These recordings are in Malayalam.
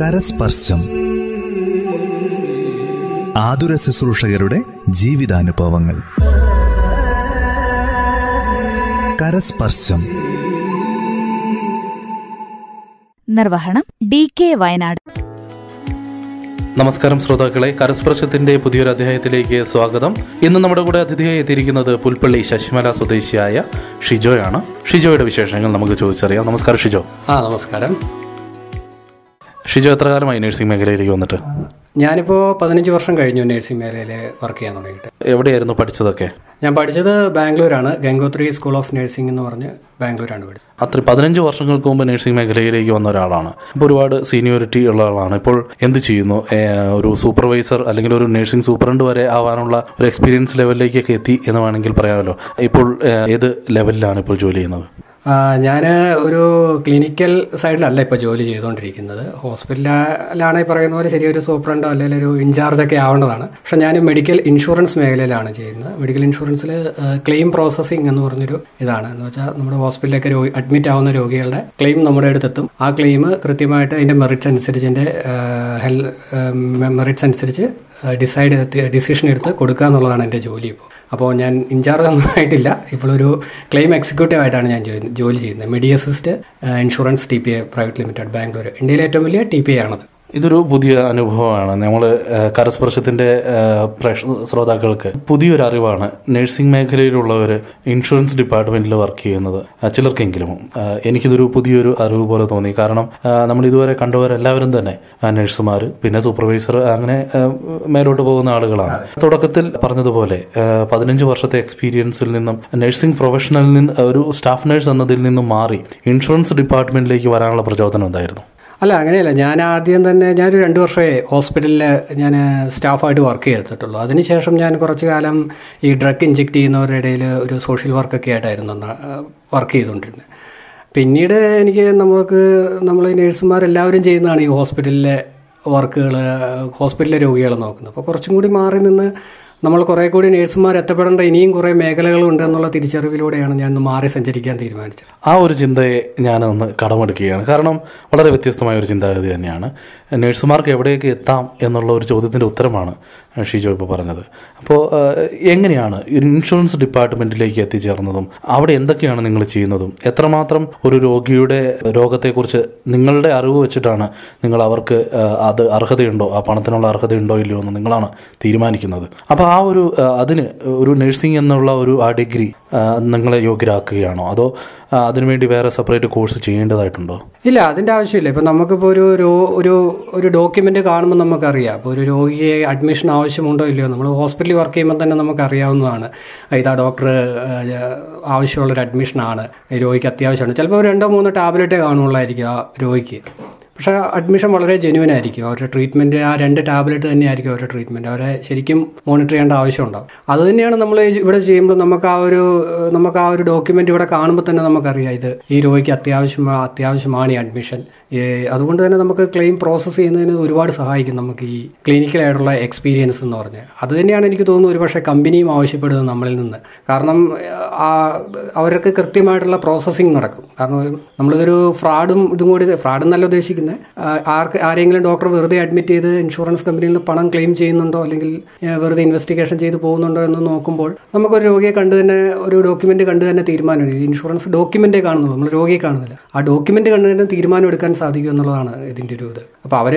കരസ്പർശം. ആതുര ശുശ്രൂഷകരുടെ ജീവിതാനുഭവങ്ങൾ. കരസ്പർശം. നിർവഹണം ഡി കെ വയനാട്. നമസ്കാരം ശ്രോതാക്കളെ കരസ്പർശത്തിന്റെ പുതിയൊരു അധ്യായത്തിലേക്ക് സ്വാഗതം. ഇന്ന് നമ്മുടെ കൂടെ അതിഥിയായി എത്തിയിരിക്കുന്നത് പുൽപ്പള്ളി ശശിമല സ്വദേശിയായ ഷിജോയാണ്. ഷിജോയുടെ വിശേഷങ്ങൾ നമുക്ക് ചോദിച്ചറിയാം. നമസ്കാരം ഷിജോ. ആ നമസ്കാരം. ഷിജോ എത്ര കാലമായി നഴ്സിംഗ് മേഖലയിലേക്ക് വന്നിട്ട്? ഞാനിപ്പോൾ പതിനഞ്ച് വർഷം കഴിഞ്ഞു നഴ്സിംഗ് മേഖലയിൽ വർക്ക് ചെയ്യാൻ തുടങ്ങിയിട്ട്. എവിടെയായിരുന്നു പഠിച്ചതൊക്കെ? ഞാൻ പഠിച്ചത് ബാംഗ്ലൂരാണ്. ഗംഗോത്രി സ്കൂൾ ഓഫ് നഴ്സിംഗ് എന്ന് പറഞ്ഞ് ബാംഗ്ലൂരാണ് പഠിച്ചത്. അത്ര പതിനഞ്ച് വർഷങ്ങൾക്ക് മുമ്പ് നഴ്സിംഗ് മേഖലയിലേക്ക് വന്ന ഒരാളാണ്. ഇപ്പോൾ ഒരുപാട് സീനിയോറിറ്റി ഉള്ള ആളാണ്. ഇപ്പോൾ എന്ത് ചെയ്യുന്നു? ഒരു സൂപ്പർവൈസർ അല്ലെങ്കിൽ ഒരു നഴ്സിംഗ് സൂപ്രണ്ട് വരെ ആവാനുള്ള ഒരു എക്സ്പീരിയൻസ് ലെവലിലേക്കൊക്കെ എത്തി എന്ന് വേണമെങ്കിൽ പറയാമല്ലോ. ഇപ്പോൾ ഏത് ലെവലിലാണ് ഇപ്പോൾ ജോലി ചെയ്യുന്നത്? ഞാൻ ഒരു ക്ലിനിക്കൽ സൈഡിലല്ല ഇപ്പോൾ ജോലി ചെയ്തുകൊണ്ടിരിക്കുന്നത് ഹോസ്പിറ്റലിലാണ് ഈ പറയുന്ന പോലെ ശരിയൊരു സൂപ്രണ്ടോ അല്ലെങ്കിൽ ഒരു ഇൻചാർജൊക്കെ ആവേണ്ടതാണ്. പക്ഷേ ഞാൻ മെഡിക്കൽ ഇൻഷുറൻസ് മേഖലയിലാണ് ചെയ്യുന്നത്. മെഡിക്കൽ ഇൻഷുറൻസിൽ ക്ലെയിം പ്രോസസ്സിംഗ് എന്ന് പറഞ്ഞൊരു ഇതാണ്. എന്ന് വെച്ചാൽ നമ്മുടെ ഹോസ്പിറ്റലിലേക്ക് രോഗി അഡ്മിറ്റ് ആവുന്ന രോഗികളുടെ ക്ലെയിം നമ്മുടെ അടുത്തെത്തും. ആ ക്ലെയിം കൃത്യമായിട്ട് അതിന്റെ മെറിറ്റ്സ് അനുസരിച്ച് എന്റെ ഹെൽ മെറിറ്റ്സ് അനുസരിച്ച് ഡിസൈഡ് ചെയ്ത് ഡിസിഷൻ എടുത്ത് കൊടുക്കുക എന്നുള്ളതാണ് എന്റെ ജോലി ഇപ്പോൾ. അപ്പോൾ ഞാൻ ഇൻചാർജ് ഒന്നും ആയിട്ടില്ല ഇപ്പോഴൊരു ക്ലെയിം എക്സിക്യൂട്ടീവ് ആയിട്ടാണ് ഞാൻ ജോലി ചെയ്യുന്നത്. Medi Assist insurance T P A private limited Bangalore ഇന്ത്യയിലെ ഏറ്റവും വലിയ ടി പി എ ആണത്. ഇതൊരു പുതിയ അനുഭവമാണ്. നമ്മൾ കരസ്പർശത്തിന്റെ പ്രേക്ഷ ശ്രോതാക്കൾക്ക് പുതിയൊരു അറിവാണ് നഴ്സിംഗ് മേഖലയിലുള്ളവർ ഇൻഷുറൻസ് ഡിപ്പാർട്ട്മെന്റിൽ വർക്ക് ചെയ്യുന്നത്. ചിലർക്കെങ്കിലും എനിക്കിതൊരു പുതിയൊരു അറിവ് പോലെ തോന്നി. കാരണം നമ്മൾ ഇതുവരെ കണ്ടവരെല്ലാവരും തന്നെ നഴ്സുമാർ പിന്നെ സൂപ്പർവൈസർ അങ്ങനെ മേലോട്ട് പോകുന്ന ആളുകളാണ്. തുടക്കത്തിൽ പറഞ്ഞതുപോലെ പതിനഞ്ച് വർഷത്തെ എക്സ്പീരിയൻസിൽ നിന്നും നഴ്സിംഗ് പ്രൊഫഷണലിൽ നിന്ന് ഒരു സ്റ്റാഫ് നഴ്സ് എന്നതിൽ നിന്നും മാറി ഇൻഷുറൻസ് ഡിപ്പാർട്ട്മെന്റിലേക്ക് വരാനുള്ള പ്രചോദനം എന്തായിരുന്നു? അല്ല അങ്ങനെയല്ല. ഞാൻ ആദ്യം തന്നെ ഞാനൊരു രണ്ട് വർഷമേ ഹോസ്പിറ്റലിൽ ഞാൻ സ്റ്റാഫായിട്ട് വർക്ക് ചെയ്തിട്ടുള്ളൂ. അതിനുശേഷം ഞാൻ കുറച്ച് കാലം ഈ ഡ്രഗ് ഇഞ്ചെക്ട് ചെയ്യുന്നവരുടെ ഇടയിൽ ഒരു സോഷ്യൽ വർക്കൊക്കെ ആയിട്ടായിരുന്നു വർക്ക് ചെയ്തുകൊണ്ടിരുന്നത്. പിന്നീട് എനിക്ക് നമുക്ക് നമ്മൾ നേഴ്സുമാരെല്ലാവരും ചെയ്യുന്നതാണ് ഈ ഹോസ്പിറ്റലിലെ വർക്കുകൾ ഹോസ്പിറ്റലിലെ രോഗികളെ നോക്കുന്നത്. അപ്പോൾ കുറച്ചും കൂടി മാറി നിന്ന് നമ്മൾ കുറേ കൂടി നേഴ്സുമാർ എത്തപ്പെടേണ്ട ഇനിയും കുറേ മേഖലകളുണ്ട് എന്നുള്ള തിരിച്ചറിവിലൂടെയാണ് ഞാൻ മാറി സഞ്ചരിക്കാൻ തീരുമാനിച്ചത്. ആ ഒരു ചിന്തയെ ഞാനൊന്ന് കടമെടുക്കുകയാണ്. കാരണം വളരെ വ്യത്യസ്തമായ ഒരു ചിന്താഗതി തന്നെയാണ്. നേഴ്സുമാർക്ക് എവിടെയൊക്കെ എത്താം എന്നുള്ള ഒരു ചോദ്യത്തിന്റെ ഉത്തരമാണ് ഷിജോ ഇപ്പോൾ പറഞ്ഞത്. അപ്പോൾ എങ്ങനെയാണ് ഇൻഷുറൻസ് ഡിപ്പാർട്ട്മെന്റിലേക്ക് എത്തിച്ചേർന്നതും അവിടെ എന്തൊക്കെയാണ് നിങ്ങൾ ചെയ്യുന്നതും എത്രമാത്രം ഒരു രോഗിയുടെ രോഗത്തെക്കുറിച്ച് നിങ്ങളുടെ അറിവ് വെച്ചിട്ടാണ് നിങ്ങൾ അവർക്ക് അത് അർഹതയുണ്ടോ ആ പണത്തിനുള്ള അർഹതയുണ്ടോ ഇല്ലയോ എന്ന് നിങ്ങളാണ് തീരുമാനിക്കുന്നത്. അപ്പോൾ ആ ഒരു അതിന് ഒരു നഴ്സിംഗ് എന്നുള്ള ഒരു ആ ഡിഗ്രി നിങ്ങളെ യോഗ്യരാക്കുകയാണോ? അതോ അതിനുവേണ്ടി വേറെ സെപ്പറേറ്റ് കോഴ്സ് ചെയ്യേണ്ടതായിട്ടുണ്ടോ? ഇല്ല അതിന്റെ ആവശ്യമില്ല. ഇപ്പം നമുക്കിപ്പോൾ ഒരു ഒരു ഒരു ഡോക്യുമെന്റ് കാണുമ്പോൾ നമുക്കറിയാം. അപ്പോൾ ഒരു രോഗിയെ അഡ്മിഷൻ ആവശ്യമുണ്ടോ ഇല്ലയോ? നമ്മൾ ഹോസ്പിറ്റലിൽ വർക്ക് ചെയ്യുമ്പോൾ തന്നെ നമുക്ക് അറിയാവുന്നതാണ്. ഇതാ ഡോക്ടർ ആവശ്യമുള്ളൊരു അഡ്മിഷനാണ്. രോഗിക്ക് അത്യാവശ്യമാണ്. ചിലപ്പോൾ രണ്ടോ മൂന്നോ ടാബ്ലറ്റേ കാണുള്ളായിരിക്കും ആ രോഗിക്ക്. പക്ഷേ അഡ്മിഷൻ വളരെ ജെന്യൂൻ ആയിരിക്കും. അവരുടെ ട്രീറ്റ്മെന്റ് ആ രണ്ട് ടാബ്ലറ്റ് തന്നെയായിരിക്കും അവരുടെ ട്രീറ്റ്മെന്റ് അവരെ ശരിക്കും മോണിറ്റർ ചെയ്യേണ്ട ആവശ്യമുണ്ടാവും അത് തന്നെയാണ് നമ്മൾ ഇവിടെ ചെയ്യുമ്പോൾ നമുക്ക് ആ ഒരു നമുക്ക് ആ ഒരു ഡോക്യുമെന്റ് ഇവിടെ കാണുമ്പോൾ തന്നെ നമുക്കറിയാം ഇത് ഈ രോഗിക്ക് അത്യാവശ്യം അത്യാവശ്യമാണ് ഈ അഡ്മിഷൻ അതുകൊണ്ട് തന്നെ നമുക്ക് ക്ലെയിം പ്രോസസ്സ് ചെയ്യുന്നതിന് ഒരുപാട് സഹായിക്കും നമുക്ക് ഈ ക്ലിനിക്കലായിട്ടുള്ള എക്സ്പീരിയൻസ് എന്ന് പറഞ്ഞാൽ അത് തന്നെയാണ് എനിക്ക് തോന്നുന്നത് ഒരുപക്ഷെ കമ്പനിയും ആവശ്യപ്പെടുന്നത് നമ്മളിൽ നിന്ന്. കാരണം അവർക്ക് കൃത്യമായിട്ടുള്ള പ്രോസസ്സിങ് നടക്കും. കാരണം നമ്മളിതൊരു ഫ്രോഡും ഇതും കൂടി ഫ്രോഡെന്നല്ല ഉദ്ദേശിക്കുന്നത്. ആ, ആർക്ക് ആരെങ്കിലും ഡോക്ടർ വെറുതെ അഡ്മിറ്റ് ചെയ്ത് ഇൻഷുറൻസ് കമ്പനിയിൽ നിന്ന് പണം ക്ലെയിം ചെയ്യുന്നുണ്ടോ അല്ലെങ്കിൽ വെറുതെ ഇൻവെസ്റ്റിഗേഷൻ ചെയ്ത് പോകുന്നുണ്ടോ എന്ന് നോക്കുമ്പോൾ നമുക്കൊരു രോഗിയെ കണ്ടു തന്നെ ഒരു ഡോക്യുമെന്റ് കണ്ടു തന്നെ തീരുമാനം. ഇൻഷുറൻസ് ഡോക്യുമെന്റേ കാണുന്നുള്ളൂ നമ്മൾ രോഗിയെ കാണുന്നില്ല. ആ ഡോക്യുമെന്റ് കണ്ടു തന്നെ തീരുമാനം എടുക്കാൻ സാധിക്കും എന്നുള്ളതാണ് ഇതിന്റെ ഒരു ഇത്. അപ്പോൾ അവർ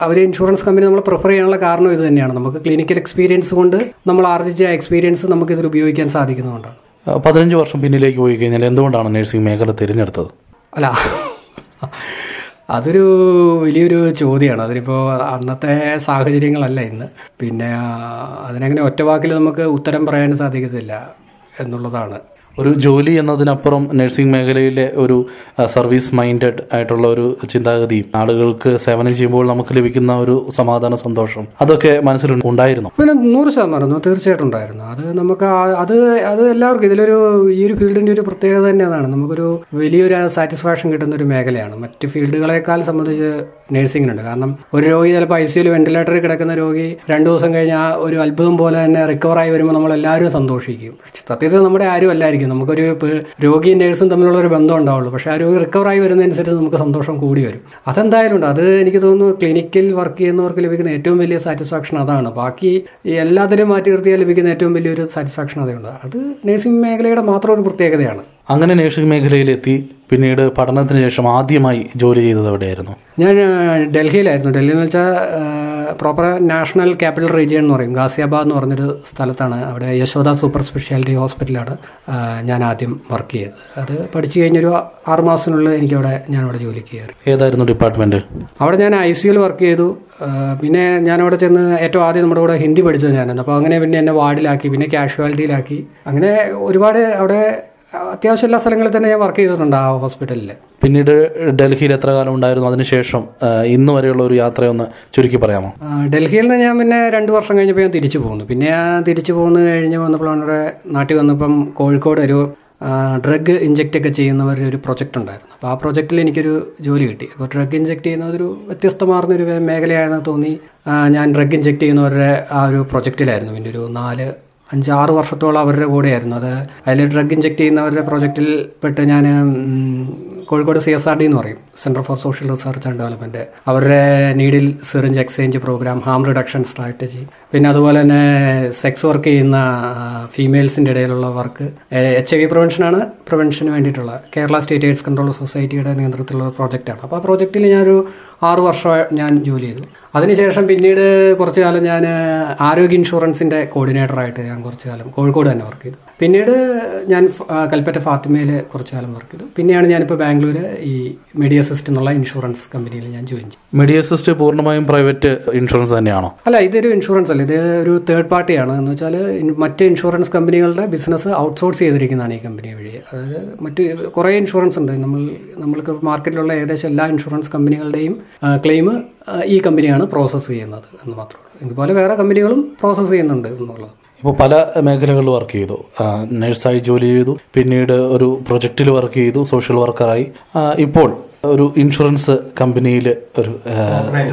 അവർ ഇൻഷുറൻസ് കമ്പനി നമ്മൾ പ്രിഫർ ചെയ്യാനുള്ള കാരണം ഇത് തന്നെയാണ്. നമുക്ക് ക്ലിനിക്കൽ എക്സ്പീരിയൻസ് കൊണ്ട് നമ്മൾ ആർജിച്ച എക്സ്പീരിയൻസ് നമുക്ക് ഇതിൽ ഉപയോഗിക്കാൻ സാധിക്കുന്നതുകൊണ്ടാണ്. പതിനഞ്ച് വർഷം പിന്നിലേക്ക് പോയി കഴിഞ്ഞാൽ എന്തുകൊണ്ടാണ് നഴ്സിംഗ് മേഖല തിരഞ്ഞെടുത്തത്? അല്ല. അതൊരു വലിയൊരു ചോദ്യമാണ് അതിനിപ്പോൾ അന്നത്തെ സാഹചര്യങ്ങളല്ല ഇന്ന്. പിന്നെ അതിനങ്ങനെ ഒറ്റ വാക്കിൽ നമുക്ക് ഉത്തരം പറയാൻ സാധിക്കത്തില്ല എന്നുള്ളതാണ്. ഒരു ജോലി എന്നതിനപ്പുറം നഴ്സിംഗ് മേഖലയിലെ ഒരു സർവീസ് മൈൻഡഡ് ആയിട്ടുള്ള ഒരു ചിന്താഗതി. ആളുകൾക്ക് സേവനം ചെയ്യുമ്പോൾ നമുക്ക് ലഭിക്കുന്ന ഒരു സമാധാന സന്തോഷം. അതൊക്കെ മനസ്സിൽ ഉണ്ടായിരുന്നു. പിന്നെ നൂറ് ശതമാനം തീർച്ചയായിട്ടും ഉണ്ടായിരുന്നു. അത് നമുക്ക് അത് അത് എല്ലാവർക്കും ഇതിലൊരു ഈ ഒരു ഫീൽഡിന്റെ ഒരു പ്രത്യേകത തന്നെയാണ് നമുക്കൊരു വലിയൊരു സാറ്റിസ്ഫാക്ഷൻ കിട്ടുന്ന ഒരു മേഖലയാണ്. മറ്റ് ഫീൽഡുകളെക്കാൾ സംബന്ധിച്ച് നഴ്സിംഗിനുണ്ട്. കാരണം ഒരു രോഗി ചിലപ്പോൾ ഐ സിയുൽ വെന്റിലേറ്ററിൽ കിടക്കുന്ന രോഗി രണ്ടു ദിവസം കഴിഞ്ഞ് ആ ഒരു അത്ഭുതം പോലെ തന്നെ റിക്കവറായി വരുമ്പോൾ നമ്മൾ എല്ലാവരും സന്തോഷിക്കും. സത്യത്തിൽ നമ്മുടെ ആരും അല്ലായിരിക്കും. കുറവായിരിക്കും നമുക്കൊരു രോഗിയും നേഴ്സും തമ്മിലുള്ള ഒരു ബന്ധം ഉണ്ടാവുള്ളൂ. പക്ഷേ ആ രോഗി റിക്കവറായി വരുന്നതനുസരിച്ച് നമുക്ക് സന്തോഷം കൂടി വരും. അതെന്തായാലും ഉണ്ട്. അത് എനിക്ക് തോന്നുന്നു ക്ലിനിക്കിൽ വർക്ക് ചെയ്യുന്നവർക്ക് ലഭിക്കുന്ന ഏറ്റവും വലിയ സാറ്റിസ്ഫാക്ഷൻ അതാണ്. ബാക്കി എല്ലാത്തിനും മാറ്റി നിർത്തിയാൽ ലഭിക്കുന്ന ഏറ്റവും വലിയൊരു സാറ്റിസ്ഫാക്ഷൻ അതുണ്ട് അത് നേഴ്സിംഗ് മേഖലയുടെ മാത്രം ഒരു പ്രത്യേകതയാണ്. അങ്ങനെ നേഴ്സിംഗ് മേഖലയിലെത്തി പിന്നീട് പഠനത്തിന് ശേഷം ആദ്യമായി ജോലി ചെയ്തത് എവിടെയായിരുന്നു? ഞാൻ ഡൽഹിയിലായിരുന്നു. ഡൽഹി എന്ന് വെച്ചാൽ പ്രോപ്പർ നാഷണൽ ക്യാപിറ്റൽ റീജിയൻ എന്ന് പറയും. ഗാസിയാബാദ് എന്ന് പറഞ്ഞൊരു സ്ഥലത്താണ്. അവിടെ യശോദ സൂപ്പർ സ്പെഷ്യാലിറ്റി ഹോസ്പിറ്റലാണ് ഞാൻ ആദ്യം വർക്ക് ചെയ്തത്. അത് പഠിച്ചു കഴിഞ്ഞൊരു ആറുമാസത്തിനുള്ളിൽ എനിക്കവിടെ ഞാനവിടെ ജോലിക്ക് കയറി. ഏതായിരുന്നു ഡിപ്പാർട്ട്മെന്റ് അവിടെ ഞാൻ ഐ സിയിൽ വർക്ക് ചെയ്തു. പിന്നെ ഞാനവിടെ ചെന്ന് ഏറ്റവും ആദ്യം നമ്മുടെ കൂടെ ഹിന്ദി പഠിച്ചത് ഞാനായിരുന്നു. അപ്പോൾ അങ്ങനെ പിന്നെ എന്നെ വാർഡിലാക്കി പിന്നെ കാഷ്വാലിറ്റിയിലാക്കി. അങ്ങനെ ഒരുപാട് അവിടെ അത്യാവശ്യം എല്ലാ സ്ഥലങ്ങളിൽ തന്നെ ഞാൻ വർക്ക് ചെയ്തിട്ടുണ്ട് ആ ഹോസ്പിറ്റലിൽ പിന്നീട് ഡൽഹിയിൽ എത്ര കാലം ഉണ്ടായിരുന്നു? അതിനുശേഷം ഇന്ന് വരെയുള്ള ഒരു യാത്രയൊന്ന് ചുരുക്കി പറയാമോ? ഡൽഹിയിൽ നിന്ന് ഞാൻ പിന്നെ രണ്ട് വർഷം കഴിഞ്ഞപ്പോൾ ഞാൻ തിരിച്ചു പോകുന്നു പിന്നെ ഞാൻ തിരിച്ചു പോകുന്ന കഴിഞ്ഞ് വന്നപ്പോൾ നമ്മുടെ നാട്ടിൽ വന്നപ്പം കോഴിക്കോട് ഒരു ഡ്രഗ് ഇഞ്ചെക്റ്റ് ഒക്കെ ചെയ്യുന്നവരുടെ ഒരു പ്രൊജക്റ്റ് ഉണ്ടായിരുന്നു. അപ്പോൾ ആ പ്രൊജക്റ്റിൽ എനിക്കൊരു ജോലി കിട്ടി. അപ്പോൾ ഡ്രഗ് ഇഞ്ചെക്റ്റ് ചെയ്യുന്ന ഒരു വ്യത്യസ്തമാർന്ന ഒരു മേഖലയാണെന്ന് തോന്നി. ഞാൻ ഡ്രഗ് ഇഞ്ചെക്റ്റ് ചെയ്യുന്നവരുടെ ആ ഒരു പ്രൊജക്റ്റിലായിരുന്നു പിന്നെ ഒരു നാല് അഞ്ച് ആറ് വർഷത്തോളം അവരുടെ കൂടെയായിരുന്നു. അത് അതിൽ ഡ്രഗ് ഇഞ്ചെക്ട് ചെയ്യുന്നവരുടെ പ്രോജക്റ്റിൽ പെട്ട് ഞാൻ Kozhikode C S R D എന്ന് പറയും. Centre for social research and development അവരുടെ needle syringe exchange programme harm reduction strategy പിന്നെ അതുപോലെ തന്നെ സെക്സ് വർക്ക് ചെയ്യുന്ന ഫീമെയിൽസിന്റെ ഇടയിലുള്ള വർക്ക് എച്ച് ഐ വി പ്രിവെൻഷനാണ് പ്രിവെൻഷന് വേണ്ടിയിട്ടുള്ള കേരള സ്റ്റേറ്റ് എയ്ഡ്സ് കൺട്രോൾ സൊസൈറ്റിയുടെ നേതൃത്വത്തിലുള്ള പ്രോജക്റ്റാണ് അപ്പോൾ ആ പ്രോജക്റ്റിൽ ഞാനൊരു ആറ് വർഷം ഞാൻ ജോലി ചെയ്തു. അതിനുശേഷം പിന്നീട് കുറച്ച് കാലം ഞാൻ ആരോഗ്യ ഇൻഷുറൻസിന്റെ കോർഡിനേറ്ററായിട്ട് ഞാൻ കുറച്ച് കാലം കോഴിക്കോട് തന്നെ വർക്ക് ചെയ്തു. പിന്നീട് ഞാൻ കൽപ്പറ്റ ഫാത്തിമയിൽ കുറച്ച് കാലം വർക്ക് ചെയ്തു. പിന്നെയാണ് ഞാനിപ്പോൾ ബാംഗ്ലൂർ ഈ മെഡിയസിസ്റ്റ് എന്നുള്ള ഇൻഷുറൻസ് കമ്പനിയിൽ ഞാൻ ജോയിൻ ചെയ്തു മെഡിയസിസ്റ്റ് പൂർണമായും പ്രൈവറ്റ് ഇൻഷുറൻസ് തന്നെയാണോ? അല്ല ഇതൊരു ഇൻഷുറൻസ് അല്ല. ഇത് ഒരു തേർഡ് പാർട്ടിയാണ് എന്ന് വെച്ചാൽ മറ്റ് ഇൻഷുറൻസ് കമ്പനികളുടെ ബിസിനസ് ഔട്ട്സോഴ്സ് ചെയ്തിരിക്കുന്നതാണ് ഈ കമ്പനി വഴി. അതായത് മറ്റ് കുറേ ഇൻഷുറൻസ് ഉണ്ട്. നമ്മൾ നമ്മൾക്ക് മാർക്കറ്റിലുള്ള ഏകദേശം എല്ലാ ഇൻഷുറൻസ് കമ്പനികളുടെയും ക്ലെയിം ഈ കമ്പനിയാണ് പ്രോസസ്സ് ചെയ്യുന്നത് എന്ന് മാത്രമേ ഉള്ളൂ. ഇതുപോലെ വേറെ കമ്പനികളും പ്രോസസ്സ് ചെയ്യുന്നുണ്ട് എന്നുള്ളത്. ഇപ്പോൾ പല മേഖലകളിൽ വർക്ക് ചെയ്തു. നഴ്സായി ജോലി ചെയ്തു. പിന്നീട് ഒരു പ്രൊജക്റ്റിൽ വർക്ക് ചെയ്തു സോഷ്യൽ വർക്കറായി ഇപ്പോൾ ഒരു ഇൻഷുറൻസ് കമ്പനിയിൽ ഒരു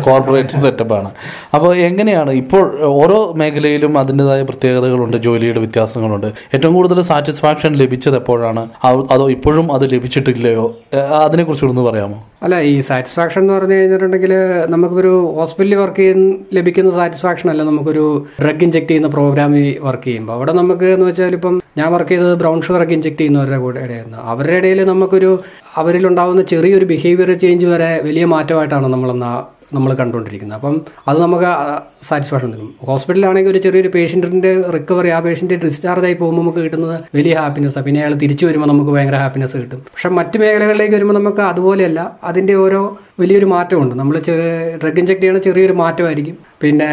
കോർപ്പറേറ്റ് സെറ്റപ്പാണ് അപ്പോൾ എങ്ങനെയാണ് ഇപ്പോൾ ഓരോ മേഖലയിലും അതിന്റെതായ പ്രത്യേകതകളുണ്ട് ജോലിയുടെ വ്യത്യാസങ്ങളുണ്ട്. ഏറ്റവും കൂടുതൽ സാറ്റിസ്ഫാക്ഷൻ ലഭിച്ചത് എപ്പോഴാണ്? അതോ ഇപ്പോഴും അത് ലഭിച്ചിട്ടില്ലയോ? അതിനെക്കുറിച്ചൊന്ന് പറയാമോ? അല്ല ഈ സാറ്റിസ്ഫാക്ഷൻ എന്ന് പറഞ്ഞു കഴിഞ്ഞിട്ടുണ്ടെങ്കിൽ നമുക്കൊരു ഹോസ്പിറ്റലിൽ വർക്ക് ചെയ്യുന്ന ലഭിക്കുന്ന സാറ്റിസ്ഫാക്ഷൻ അല്ല നമുക്കൊരു ഡ്രഗ് ഇഞ്ചെക്ട് ചെയ്യുന്ന പ്രോഗ്രാമിൽ വർക്ക് ചെയ്യുമ്പോൾ അവിടെ നമുക്ക് എന്ന് വെച്ചാൽ ഇപ്പം ഞാൻ വർക്ക് ചെയ്തത് ബ്രൗൺ ഷുഗർ ഒക്കെ ഇഞ്ചെക്ട് ചെയ്യുന്നവരുടെ കൂടെ ഇടയായിരുന്നു അവരുടെ ഇടയിൽ നമുക്കൊരു അവരിലുണ്ടാവുന്ന ചെറിയൊരു ബിഹേവിയർ ചേഞ്ച് വരെ വലിയ മാറ്റമായിട്ടാണ് നമ്മളെന്നാ നമ്മൾ കണ്ടുകൊണ്ടിരിക്കുന്നത്. അപ്പം അത് നമുക്ക് സാറ്റിസ്ഫാക്ഷൻ തരും. ഹോസ്പിറ്റലിലാണെങ്കിൽ ഒരു ചെറിയൊരു പേഷ്യന്റിന്റെ റിക്കവറി ആ പേഷ്യന്റ് ഡിസ്ചാർജ് ആയി പോകുമ്പോൾ നമുക്ക് കിട്ടുന്നത് വലിയ ഹാപ്പിനെസ് പിന്നെ അയാൾ തിരിച്ചു വരുമ്പോൾ നമുക്ക് ഭയങ്കര ഹാപ്പിനെസ് കിട്ടും. പക്ഷേ മറ്റ് മേഖലകളിലേക്ക് വരുമ്പോൾ നമുക്ക് അതുപോലെയല്ല. അതിന്റെ ഓരോ വലിയൊരു മാറ്റമുണ്ട്. നമ്മൾ ഡ്രഗ് ഇഞ്ചെക്ട് ചെയ്യണ ചെറിയൊരു മാറ്റമായിരിക്കും. പിന്നെ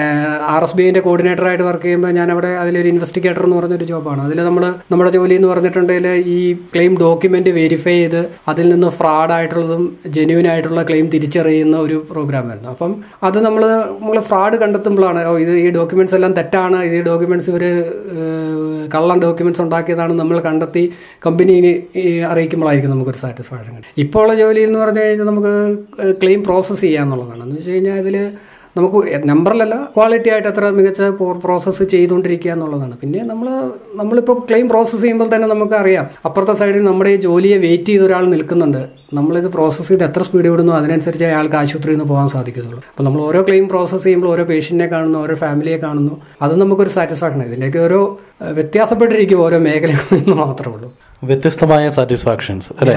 ആർ എസ് ബി ഐന്റെ കോർഡിനേറ്ററായിട്ട് വർക്ക് ചെയ്യുമ്പോൾ ഞാൻ അവിടെ അതിലൊരു ഇൻവെസ്റ്റിഗേറ്റർ എന്ന് പറഞ്ഞൊരു ജോബാണ്. അതിൽ നമ്മൾ നമ്മുടെ ജോലി എന്ന് പറഞ്ഞിട്ടുണ്ടെങ്കിൽ ഈ ക്ലെയിം ഡോക്യുമെന്റ് വെരിഫൈ ചെയ്ത് അതിൽ നിന്ന് ഫ്രോഡ് ആയിട്ടുള്ളതും ജെന്യൂൻ ആയിട്ടുള്ള ക്ലെയിം തിരിച്ചറിയുന്ന ഒരു പ്രോഗ്രാമായിരുന്നു അപ്പം അത് നമ്മൾ നമ്മൾ ഫ്രോഡ് കണ്ടെത്തുമ്പോഴാണ് ഓ ഇത് ഈ ഡോക്യുമെന്റ്സ് എല്ലാം തെറ്റാണ് ഈ ഡോക്യുമെന്റ്സ് ഇവർ കള്ളൻ ഡോക്യുമെന്റ്സ് ഉണ്ടാക്കിയതാണ് നമ്മൾ കണ്ടെത്തി കമ്പനിയെ അറിയിക്കുമ്പോഴായിരിക്കും നമുക്കൊരു സാറ്റിസ്ഫാക്ഷൻ ഇപ്പോൾ ഉള്ള ജോലി എന്ന് പറഞ്ഞു കഴിഞ്ഞാൽ നമുക്ക് ക്ലെയിം പ്രോസസ്സ് ചെയ്യാന്നുള്ളതാണ്. എന്ന് വെച്ച് കഴിഞ്ഞാൽ നമുക്ക് നമ്പറിലല്ല ക്വാളിറ്റി ആയിട്ട് അത്ര മികച്ച പ്രോസസ്സ് ചെയ്തുകൊണ്ടിരിക്കുക എന്നുള്ളതാണ്. പിന്നെ നമ്മൾ നമ്മളിപ്പോൾ ക്ലെയിം പ്രോസസ്സ് ചെയ്യുമ്പോൾ തന്നെ നമുക്ക് അറിയാം. അപ്പുറത്തെ സൈഡിൽ നമ്മുടെ ഈ ജോലിയെ വെയിറ്റ് ചെയ്ത് ഒരാൾ നിൽക്കുന്നുണ്ട്. നമ്മളിത് പ്രോസസ്സ് ചെയ്ത് എത്ര സ്പീഡ് വിടുന്നു അതിനനുസരിച്ച് അയാൾക്ക് ആശുപത്രിയിൽ നിന്ന് പോകാൻ സാധിക്കുന്നുള്ളൂ അപ്പോൾ നമ്മൾ ഓരോ ക്ലെയിം പ്രോസസ്സ് ചെയ്യുമ്പോൾ ഓരോ പേഷ്യന്റിനെ കാണുന്നു ഓരോ ഫാമിലിയെ കാണുന്നു. അത് നമുക്കൊരു സാറ്റിസ്ഫാക്ഷൻ ആണ്. ഇതിന്റെയൊക്കെ ഓരോ വ്യത്യാസപ്പെട്ടിരിക്കും ഓരോ മേഖലകളിൽ നിന്ന് മാത്രമേ ഉള്ളൂ. വ്യത്യസ്തമായ സാറ്റിസ്ഫാക്ഷൻസ് അല്ലേ?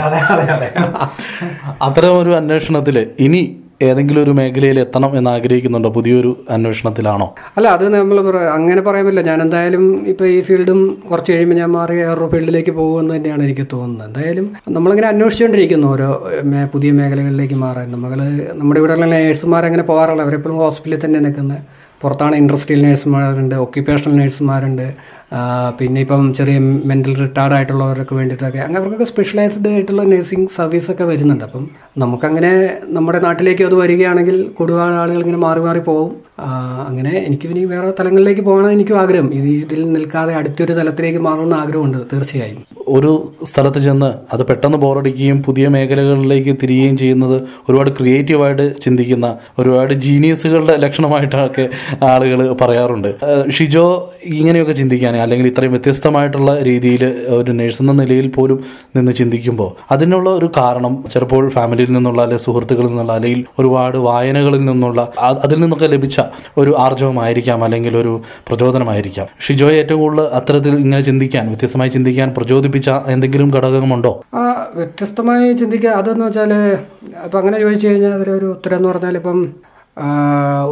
അത്തരം ഒരു അന്വേഷണത്തിൽ ഇനി ഏതെങ്കിലും ഒരു മേഖലയിൽ എത്തണം എന്ന് ആഗ്രഹിക്കുന്നുണ്ടോ പുതിയൊരു അന്വേഷണത്തിലാണോ? അല്ല അത് നമ്മൾ അങ്ങനെ പറയാൻ ഞാൻ എന്തായാലും ഇപ്പോൾ ഈ ഫീൽഡും കുറച്ച് കഴിയുമ്പോൾ ഞാൻ മാറി വേറൊരു ഫീൽഡിലേക്ക് പോകുമെന്ന് തന്നെയാണ് എനിക്ക് തോന്നുന്നത്. എന്തായാലും നമ്മളിങ്ങനെ അന്വേഷിച്ചുകൊണ്ടിരിക്കുന്നു ഓരോ പുതിയ മേഖലകളിലേക്ക് മാറാൻ. നമ്മൾ നമ്മുടെ ഇവിടെയുള്ള നേഴ്സുമാർ അങ്ങനെ പോകാറുള്ള അവരെപ്പോഴും ഹോസ്പിറ്റലിൽ തന്നെ നിൽക്കുന്നത് പുറത്താണ് ഇൻഡസ്ട്രിയൽ നേഴ്സുമാരുണ്ട് ഒക്യുപ്പേഷണൽ നേഴ്സുമാരുണ്ട്. പിന്നെ ഇപ്പം ചെറിയ മെന്റൽ റിട്ടയർഡ് ആയിട്ടുള്ളവർക്ക് വേണ്ടിയിട്ടൊക്കെ അങ്ങനെ അവർക്കൊക്കെ സ്പെഷ്യലൈസ്ഡ് ആയിട്ടുള്ള നഴ്സിംഗ് സർവീസൊക്കെ വരുന്നുണ്ട്. അപ്പം നമുക്കങ്ങനെ നമ്മുടെ നാട്ടിലേക്ക് അത് വരികയാണെങ്കിൽ കൂടുതൽ ആളുകൾ ഇങ്ങനെ മാറി മാറി പോകും അങ്ങനെ എനിക്ക് ഇനി വേറെ തലങ്ങളിലേക്ക് പോകണം എനിക്കും ആഗ്രഹം. ഇത് ഇതിൽ നിൽക്കാതെ അടുത്തൊരു തലത്തിലേക്ക് മാറണമെന്ന് ആഗ്രഹമുണ്ട് തീർച്ചയായും. ഒരു സ്ഥലത്ത് ചെന്ന് അത് പെട്ടെന്ന് ബോറടിക്കുകയും പുതിയ മേഖലകളിലേക്ക് തിരികുകയും ചെയ്യുന്നത് ഒരുപാട് ക്രിയേറ്റീവായിട്ട് ചിന്തിക്കുന്ന ഒരുപാട് ജീനിയസുകളുടെ ലക്ഷണമായിട്ടൊക്കെ ആളുകൾ പറയാറുണ്ട്. ഷിജോ ഇങ്ങനെയൊക്കെ ചിന്തിക്കാൻ അല്ലെങ്കിൽ ഇത്രയും വ്യത്യസ്തമായിട്ടുള്ള രീതിയിൽ ഒരു നേഴ്സ് എന്ന നിലയിൽ പോലും നിന്ന് ചിന്തിക്കുമ്പോൾ അതിനുള്ള ഒരു കാരണം ചിലപ്പോൾ ഫാമിലിയിൽ നിന്നുള്ള അല്ലെങ്കിൽ സുഹൃത്തുക്കളിൽ നിന്നുള്ള അല്ലെങ്കിൽ ഒരുപാട് വായനകളിൽ നിന്നുള്ള അതിൽ നിന്നൊക്കെ ലഭിച്ച ഒരു ആർജവമായിരിക്കാം അല്ലെങ്കിൽ ഒരു പ്രചോദനമായിരിക്കാം. ഷിജോയെ ഏറ്റവും കൂടുതൽ അത്തരത്തിൽ ഇങ്ങനെ ചിന്തിക്കാൻ വ്യത്യസ്തമായി ചിന്തിക്കാൻ പ്രചോദിപ്പിച്ച എന്തെങ്കിലും ഘടകമുണ്ടോ ആ വ്യത്യസ്തമായി ചിന്തിക്കുക അതെന്ന് വെച്ചാൽ അപ്പം അങ്ങനെ ചോദിച്ചു കഴിഞ്ഞാൽ അതിലൊരു ഉത്തരം എന്ന് പറഞ്ഞാൽ ഇപ്പം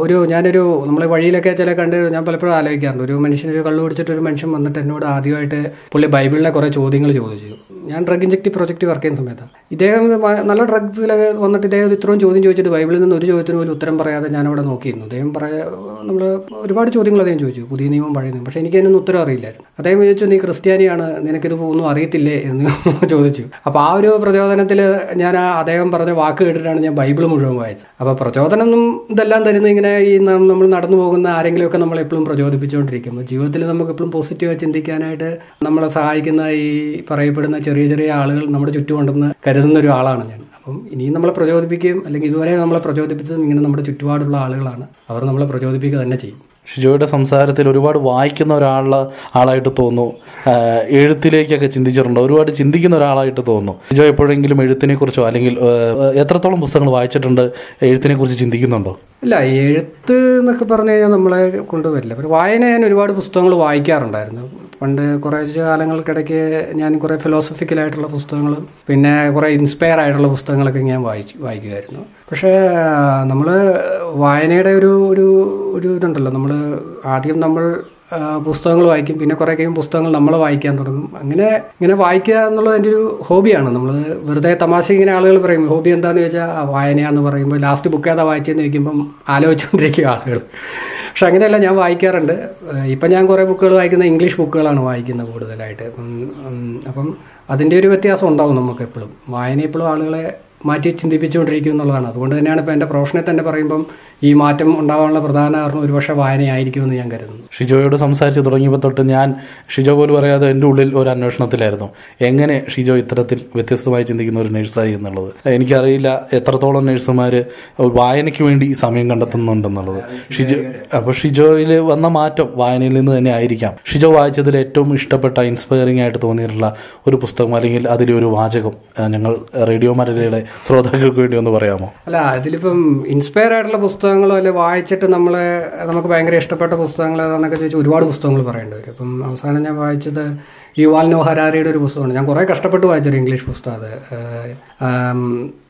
ഒരു ഞാനൊരു നമ്മൾ വഴിയിലൊക്കെ ചില കണ്ട് ഞാൻ പലപ്പോഴും ആലോചിക്കാറുണ്ട്. ഒരു മനുഷ്യൻ ഒരു കള്ളു കുടിച്ചിട്ട് ഒരു മനുഷ്യൻ വന്നിട്ട് എന്നോട് ആദ്യമായിട്ട് പുള്ളി ബൈബിളിനെ കുറേ ചോദ്യങ്ങൾ ചോദിച്ചു. ഞാൻ ഡ്രഗ് ഇഞ്ചക്റ്റീവ് പ്രൊജക്റ്റ് വർക്ക് ചെയ്യുന്ന സമയത്താണ് ഇദ്ദേഹം നല്ല ഡ്രഗ്സിലൊക്കെ വന്നിട്ട് ഇദ്ദേഹം ഇത്രയും ചോദ്യം ചോദിച്ചിട്ട് ബൈബിളിൽ നിന്ന് ഒരു ചോദ്യത്തിന് പോലും ഉത്തരം പറയാതെ ഞാൻ അവിടെ നോക്കിയിരുന്നു. അദ്ദേഹം പറയാ നമ്മൾ ഒരുപാട് ചോദ്യങ്ങൾ അദ്ദേഹം ചോദിച്ചു. പുതിയ നിയമം പഴയ നിയമം പക്ഷേ എനിക്ക് അതിനൊന്നും ഉത്തരം അറിയില്ലായിരുന്നു. അദ്ദേഹം ചോദിച്ചു നീ ക്രിസ്ത്യാനിയാണ് നിനക്കിത് ഒന്നും അറിയത്തില്ലേ എന്ന് ചോദിച്ചു. അപ്പോൾ ആ ഒരു പ്രചോദനത്തിൽ ഞാൻ ആ അദ്ദേഹം പറഞ്ഞ വാക്ക് കേട്ടിട്ടാണ് ഞാൻ ബൈബിൾ മുഴുവൻ വായിച്ചത്. അപ്പോൾ പ്രചോദനം ഇതെല്ലാം തരുന്ന ഇങ്ങനെ ഈ നമ്മൾ നടന്നു പോകുന്ന ആരെങ്കിലുമൊക്കെ നമ്മൾ എപ്പോഴും പ്രചോദിപ്പിച്ചുകൊണ്ടിരിക്കും ജീവിതത്തിൽ നമുക്ക് എപ്പോഴും പോസിറ്റീവായി ചിന്തിക്കാനായിട്ട് നമ്മളെ സഹായിക്കുന്ന ഈ പറയപ്പെടുന്ന ചെറിയ ചെറിയ ചെറിയ ആളുകൾ നമ്മുടെ ചുറ്റുമുണ്ടെന്ന് കരുതുന്ന ഒരാളാണ് ഞാൻ. അപ്പം ഇനിയും നമ്മളെ പ്രചോദിപ്പിക്കുകയും അല്ലെങ്കിൽ ഇതുവരെ നമ്മളെ പ്രചോദിപ്പിച്ചതും ഇങ്ങനെ നമ്മുടെ ചുറ്റുപാടുള്ള ആളുകളാണ്. അവർ നമ്മളെ പ്രചോദിപ്പിക്കുക തന്നെ ചെയ്യും. ഷിജോയുടെ സംസാരത്തിൽ ഒരുപാട് വായിക്കുന്ന ഒരാളുള്ള ആളായിട്ട് തോന്നുന്നു. എഴുത്തിലേക്കൊക്കെ ചിന്തിച്ചിട്ടുണ്ട്. ഒരുപാട് ചിന്തിക്കുന്ന ഒരാളായിട്ട് തോന്നുന്നു. ഷിജോ എപ്പോഴെങ്കിലും എഴുത്തിനെ കുറിച്ചോ അല്ലെങ്കിൽ എത്രത്തോളം പുസ്തകങ്ങൾ വായിച്ചിട്ടുണ്ട്? എഴുത്തിനെ കുറിച്ച് ചിന്തിക്കുന്നുണ്ടോ? ഇല്ല എഴുത്ത് എന്നൊക്കെ പറഞ്ഞു കഴിഞ്ഞാൽ നമ്മളെ കൊണ്ടുവരില്ല പിന്നെ വായന ഞാൻ ഒരുപാട് പുസ്തകങ്ങൾ വായിക്കാറുണ്ടായിരുന്നു. പണ്ട് കുറേ കാലങ്ങൾക്കിടയ്ക്ക് ഞാൻ കുറേ ഫിലോസഫിക്കലായിട്ടുള്ള പുസ്തകങ്ങളും പിന്നെ കുറേ ഇൻസ്പയർ ആയിട്ടുള്ള പുസ്തകങ്ങളൊക്കെ ഞാൻ വായിച്ചു വായിക്കുമായിരുന്നു. പക്ഷേ നമ്മൾ വായനയുടെ ഒരു ഒരു ഒരു ഇതുണ്ടല്ലോ. നമ്മൾ ആദ്യം നമ്മൾ പുസ്തകങ്ങൾ വായിക്കും. പിന്നെ കുറേ കഴിയും പുസ്തകങ്ങൾ നമ്മൾ വായിക്കാൻ തുടങ്ങും. അങ്ങനെ ഇങ്ങനെ വായിക്കുക എന്നുള്ളത് എന്റെ ഒരു ഹോബിയാണ്. നമ്മൾ വെറുതെ തമാശ ഇങ്ങനെ ആളുകൾ പറയും ഹോബി എന്താണെന്ന് ചോദിച്ചാൽ വായനയാന്ന് പറയുമ്പോൾ ലാസ്റ്റ് ബുക്ക് ഏതാ വായിച്ചതെന്ന് ചോദിക്കുമ്പം ആലോചിച്ചുകൊണ്ടിരിക്കുക ആളുകൾ പക്ഷെ അങ്ങനെയല്ല ഞാൻ വായിക്കാറുണ്ട്. ഇപ്പം ഞാൻ കുറേ ബുക്കുകൾ വായിക്കുന്ന ഇംഗ്ലീഷ് ബുക്കുകളാണ് വായിക്കുന്നത് കൂടുതലായിട്ട്. അപ്പം അതിന്റെ ഒരു വ്യത്യാസം ഉണ്ടാവും നമുക്ക് എപ്പോഴും വായന എപ്പോഴും ആളുകളെ മാറ്റി ചിന്തിപ്പിച്ചുകൊണ്ടിരിക്കും എന്നുള്ളതാണ്. അതുകൊണ്ട് തന്നെയാണ് ഇപ്പോൾ എന്റെ പ്രൊഫഷനെ തന്നെ പറയുമ്പം ഈ മാറ്റം ഉണ്ടാവാനുള്ള പ്രധാന കാരണം ഒരുപക്ഷെ വായനയായിരിക്കുമെന്ന് ഞാൻ കരുതുന്നു. ഷിജോയോട് സംസാരിച്ച് തുടങ്ങിയപ്പോൾ തൊട്ട് ഞാൻ ഷിജോ പോലും പറയാതെ എന്റെ ഉള്ളിൽ ഒരു അന്വേഷണത്തിലായിരുന്നു. എങ്ങനെ ഷിജോ ഇത്തരത്തിൽ വ്യത്യസ്തമായി ചിന്തിക്കുന്ന ഒരു നഴ്സായി എന്നുള്ളത്? എനിക്കറിയില്ല എത്രത്തോളം നഴ്സുമാർ വായനയ്ക്ക് വേണ്ടി സമയം കണ്ടെത്തുന്നുണ്ടെന്നുള്ളത്. ഷിജോ അപ്പോൾ ഷിജോയിൽ വന്ന മാറ്റം വായനയിൽ നിന്ന് തന്നെ ആയിരിക്കാം. ഷിജോ വായിച്ചതിൽ ഏറ്റവും ഇഷ്ടപ്പെട്ട ഇൻസ്പയറിംഗ് ആയിട്ട് തോന്നിയിട്ടുള്ള ഒരു പുസ്തകം അല്ലെങ്കിൽ അതിലെ ഒരു വാചകം ഞങ്ങൾ റേഡിയോ മരലയുടെ ശ്രോതാക്കൾക്ക് വേണ്ടി ഒന്ന് പറയാമോ? അല്ല അതിലിപ്പം ഇൻസ്പയർ ആയിട്ടുള്ള പുസ്തകങ്ങളോ അല്ലെ വായിച്ചിട്ട് നമ്മളെ നമുക്ക് ഭയങ്കര ഇഷ്ടപ്പെട്ട പുസ്തകങ്ങൾ ഏതാണെന്നൊക്കെ ചോദിച്ചാൽ ഒരുപാട് പുസ്തകങ്ങൾ പറയേണ്ടി വരും. അപ്പം അവസാനം ഞാൻ വായിച്ചത് യുവാൽ നോ ഹരാരിയുടെ ഒരു പുസ്തകമാണ്. ഞാൻ കുറേ കഷ്ടപ്പെട്ട് വായിച്ചൊരു ഇംഗ്ലീഷ് പുസ്തകം അത്.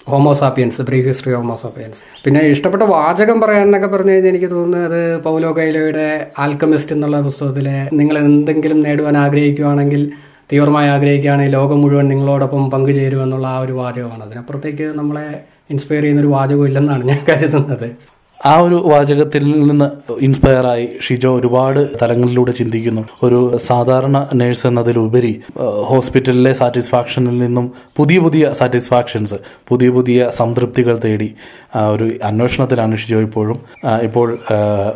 ഹോമോസാപ്പിയൻസ് ബ്രീഫ് ഹിസ്റ്ററി ഹോമോസാപ്പിയൻസ് പിന്നെ ഇഷ്ടപ്പെട്ട വാചകം പറയാനൊക്കെ പറഞ്ഞു കഴിഞ്ഞാൽ എനിക്ക് തോന്നുന്നത് അത് പൗലോ കൈലോയുടെ ആൽക്കമിസ്റ്റ് എന്നുള്ള പുസ്തകത്തിലെ നിങ്ങൾ എന്തെങ്കിലും നേടുവാൻ ആഗ്രഹിക്കുകയാണെങ്കിൽ തീവ്രമായി ആഗ്രഹിക്കുകയാണെങ്കിൽ ലോകം മുഴുവൻ നിങ്ങളോടൊപ്പം പങ്കുചേരുമെന്നുള്ള ആ ഒരു വാചകമാണ് അതിനപ്പുറത്തേക്ക് നമ്മളെ ഇൻസ്പയർ ചെയ്യുന്ന ഒരു വാചകം ഇല്ലെന്നാണ് ഞാൻ കരുതുന്നത്. ആ ഒരു വാചകത്തിൽ നിന്ന് ഇൻസ്പയറായി ഷിജോ ഒരുപാട് തലങ്ങളിലൂടെ ചിന്തിക്കുന്നു. ഒരു സാധാരണ നേഴ്സ് എന്നതിലുപരി ഹോസ്പിറ്റലിലെ സാറ്റിസ്ഫാക്ഷനിൽ നിന്നും പുതിയ പുതിയ സാറ്റിസ്ഫാക്ഷൻസ് പുതിയ പുതിയ സംതൃപ്തികൾ തേടി ഒരു അന്വേഷണത്തിലാണ് ഷിജോ ഇപ്പോഴും. ഇപ്പോൾ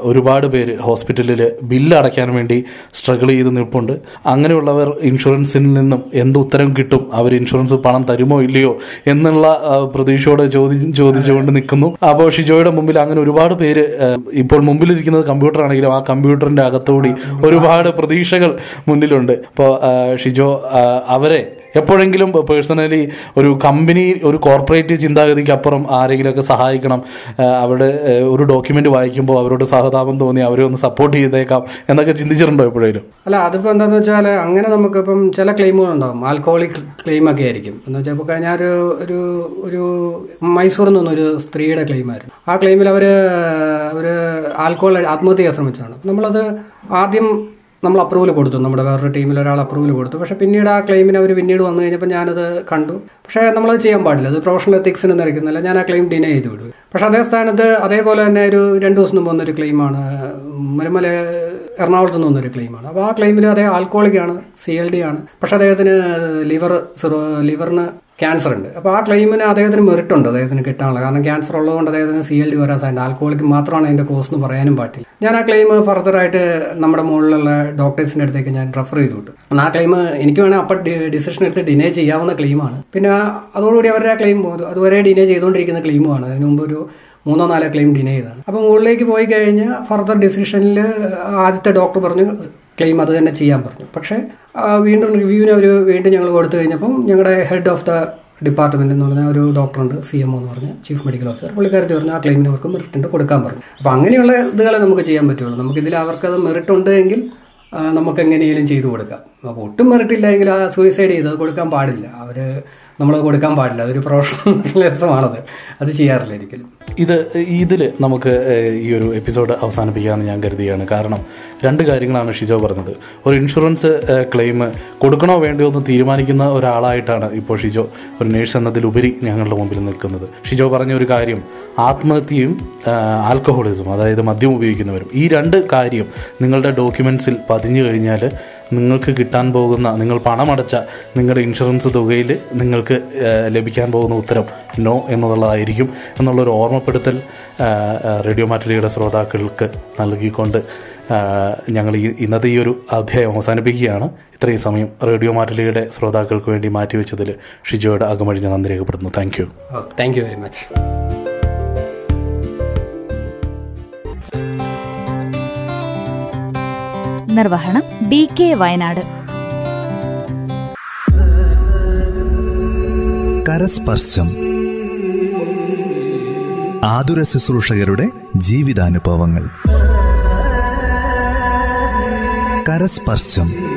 ഒരുപാട് പേര് ഹോസ്പിറ്റലിൽ ബില്ല് അടയ്ക്കാൻ വേണ്ടി സ്ട്രഗിൾ ചെയ്ത് നിൽപ്പുണ്ട്. അങ്ങനെയുള്ളവർ ഇൻഷുറൻസിൽ നിന്നും എന്ത് ഉത്തരം കിട്ടും? അവർ ഇൻഷുറൻസ് പണം തരുമോ ഇല്ലയോ? എന്നുള്ള പ്രതീക്ഷയോടെ ചോദി ചോദിച്ചുകൊണ്ട് നിൽക്കുന്നു. അപ്പോൾ ഷിജോയുടെ മുമ്പിൽ അങ്ങനെ ഒരുപാട് പേര് ഇപ്പോൾ മുമ്പിലിരിക്കുന്നത് കമ്പ്യൂട്ടർ ആണെങ്കിലും ആ കമ്പ്യൂട്ടറിന്റെ അകത്തുകൂടി ഒരുപാട് പ്രതീക്ഷകൾ മുന്നിലുണ്ട്. അപ്പോൾ ഷിജോ അവരെ എപ്പോഴെങ്കിലും പേഴ്സണലി ഒരു കമ്പനി ഒരു കോർപ്പറേറ്റ് ചിന്താഗതിക്ക് അപ്പുറം ആരെങ്കിലുമൊക്കെ സഹായിക്കണം. അവരുടെ ഒരു ഡോക്യുമെന്റ് വായിക്കുമ്പോൾ അവരോട് സഹതാപം തോന്നി അവരെ ഒന്ന് സപ്പോർട്ട് ചെയ്തേക്കാം എന്നൊക്കെ ചിന്തിച്ചിട്ടുണ്ടോ എപ്പോഴേലും? അല്ല അതിപ്പോൾ എന്താണെന്ന് വെച്ചാൽ അങ്ങനെ നമുക്കിപ്പം ചില ക്ലെയിമുകൾ ഉണ്ടാകും ആൽക്കഹോളിക് ക്ലെയിം ഒക്കെ ആയിരിക്കും. എന്ന് വെച്ചാൽ ഇപ്പോൾ കഴിഞ്ഞാൽ ഒരു ഒരു ഒരു മൈസൂറിൽ നിന്നൊരു സ്ത്രീയുടെ ക്ലെയിമായിരുന്നു ആ ക്ലെയിമിൽ അവർ അവർ ആൽക്കോഹോൾ ആത്മഹത്യ ശ്രമിച്ചതാണ്. നമ്മളത് ആദ്യം നമ്മൾ അപ്രൂവൽ കൊടുത്തു. നമ്മുടെ വേറൊരു ടീമിൽ ഒരാൾ അപ്രൂവൽ കൊടുത്തു. പക്ഷേ പിന്നീട് ആ ക്ലെയിമിന് അവർ പിന്നീട് വന്നു കഴിഞ്ഞപ്പോൾ ഞാനത് കണ്ടു. പക്ഷേ നമ്മളത് ചെയ്യാൻ പാടില്ല. അത് പ്രൊഫഷണൽ എത്തിക്സിന് നിൽക്കുന്നില്ല ഞാൻ ആ ക്ലെയിം ഡിനൈ ചെയ്ത് വിടും. പക്ഷേ അതേ സ്ഥാനത്ത് അതേപോലെ തന്നെ ഒരു രണ്ട് ദിവസം മുമ്പ് വന്നൊരു ക്ലെയിമാണ് മരുമല എറണാകുളത്ത് നിന്ന് വന്നൊരു ക്ലെയിമാണ് അപ്പോൾ ആ ക്ലെയിമിൽ അതേ ആൽക്കോളിക് ആണ് സി എൽ ഡി ആണ്. പക്ഷേ അദ്ദേഹത്തിന് ലിവർ ലിവറിന് ക്യാൻസർ ഉണ്ട് അപ്പോൾ ആ ക്ലെയിമിന് അദ്ദേഹത്തിന് മെറിറ്റ് ഉണ്ട് അദ്ദേഹത്തിന് കിട്ടാനുള്ള. കാരണം ക്യാൻസർ ഉള്ളതുകൊണ്ട് അദ്ദേഹത്തിന് സി എൽ ഡി വരാൻ സാധ്യത ആൽക്കോളിക്ക് മാത്രമാണ് അതിന്റെ കോസ് എന്ന് പറയാനും പാടില്ല. ഞാൻ ആ ക്ലെയിം ഫർദറായിട്ട് നമ്മുടെ മുകളിലുള്ള ഡോക്ടേഴ്സിന്റെ അടുത്തേക്ക് ഞാൻ റെഫർ ചെയ്തു എന്നാൽ ആ ക്ലെയിം എനിക്ക് വേണേൽ അപ്പം ഡിസിഷൻ എടുത്ത് ഡിനേ ചെയ്യാവുന്ന ക്ലെയിമാണ്. പിന്നെ അതോടുകൂടി അവരുടെ ആ ക്ലെയിം പോകും അതുവരെ ഡിനേ ചെയ്തുകൊണ്ടിരിക്കുന്ന ക്ലെയിമുമാണ്. അതിന് മുമ്പ് ഒരു മൂന്നോ നാലോ ക്ലെയിം ഡിനേ ചെയ്താണ് അപ്പോൾ മുകളിലേക്ക് പോയി കഴിഞ്ഞാൽ ഫർദർ ഡിസിഷനിൽ ആദ്യത്തെ ഡോക്ടർ പറഞ്ഞു ക്ലെയിം അത് തന്നെ ചെയ്യാൻ പറഞ്ഞു. പക്ഷേ വീണ്ടും റിവ്യൂവിന് അവർ വീണ്ടും ഞങ്ങൾ കൊടുത്തു കഴിഞ്ഞപ്പം ഞങ്ങളുടെ ഹെഡ് ഓഫ് ദ ഡിപ്പാർട്ട്മെന്റ് എന്ന് പറഞ്ഞ ഒരു ഡോക്ടറുണ്ട് സി എം ഒ എന്ന് പറഞ്ഞ ചീഫ് മെഡിക്കൽ ഓഫീസർ പുള്ളിക്കാരത്തി പറഞ്ഞു ആ ക്ലെയിമിന് അവർക്ക് മെറിറ്റ് കൊടുക്കാൻ പറഞ്ഞു. അപ്പോൾ അങ്ങനെയുള്ള ഇതുകളെ നമുക്ക് ചെയ്യാൻ പറ്റുള്ളൂ. നമുക്കിതിൽ അവർക്കത് മെറിറ്റ് ഉണ്ട് എങ്കിൽ നമുക്ക് എങ്ങനെയെങ്കിലും ചെയ്തു കൊടുക്കാം. അപ്പോൾ ഒട്ടും മെറിറ്റ് ഇല്ലെങ്കിൽ ആ സൂയിസൈഡ് ചെയ്ത് കൊടുക്കാൻ പാടില്ല. അവർ നമ്മൾ കൊടുക്കാൻ പാടില്ല. അതൊരു പ്രൊഫഷണൽ രസമാണത് അത് ചെയ്യാറില്ല ഒരിക്കലും. ഇത് ഇതിൽ നമുക്ക് ഈ ഒരു എപ്പിസോഡ് അവസാനിപ്പിക്കാമെന്ന് ഞാൻ കരുതുകയാണ്. കാരണം രണ്ട് കാര്യങ്ങളാണ് ഷിജോ പറഞ്ഞത്. ഒരു ഇൻഷുറൻസ് ക്ലെയിം കൊടുക്കണോ വേണ്ടയോ എന്ന് തീരുമാനിക്കുന്ന ഒരാളായിട്ടാണ് ഇപ്പോൾ ഷിജോ ഒരു നേഴ്സ് എന്നതിലുപരി ഞങ്ങളുടെ മുമ്പിൽ നിൽക്കുന്നത്. ഷിജോ പറഞ്ഞ ഒരു കാര്യം ആത്മഹത്യയും ആൽക്കഹോളിസം അതായത് മദ്യം ഉപയോഗിക്കുന്നവരും ഈ രണ്ട് കാര്യം നിങ്ങളുടെ ഡോക്യുമെൻസിൽ പതിഞ്ഞു കഴിഞ്ഞാൽ നിങ്ങൾക്ക് കിട്ടാൻ പോകുന്ന നിങ്ങൾ പണമടച്ച നിങ്ങളുടെ ഇൻഷുറൻസ് തുകയിൽ നിങ്ങൾക്ക് ലഭിക്കാൻ പോകുന്ന ഉത്തരം നോ എന്നുള്ളതായിരിക്കും എന്നുള്ളൊരു ഓർമ്മപ്പെടുത്തൽ റേഡിയോ മാറ്റലിയുടെ ശ്രോതാക്കൾക്ക് നൽകിക്കൊണ്ട് ഞങ്ങൾ ഈ ഇന്നത്തെ ഈ ഒരു അധ്യായം അവസാനിപ്പിക്കുകയാണ്. ഇത്രയും സമയം റേഡിയോ മാറ്റലിയുടെ ശ്രോതാക്കൾക്ക് വേണ്ടി മാറ്റിവെച്ചതിൽ ഷിജോയുടെ അകമഴിഞ്ഞ നന്ദി രേഖപ്പെടുന്നു thank you thank you very much നിർവഹണം ഡി കെ വയനാട്. കരസ്പർശം ആതുര ശുശ്രൂഷകരുടെ ജീവിതാനുഭവങ്ങൾ. കരസ്പർശം.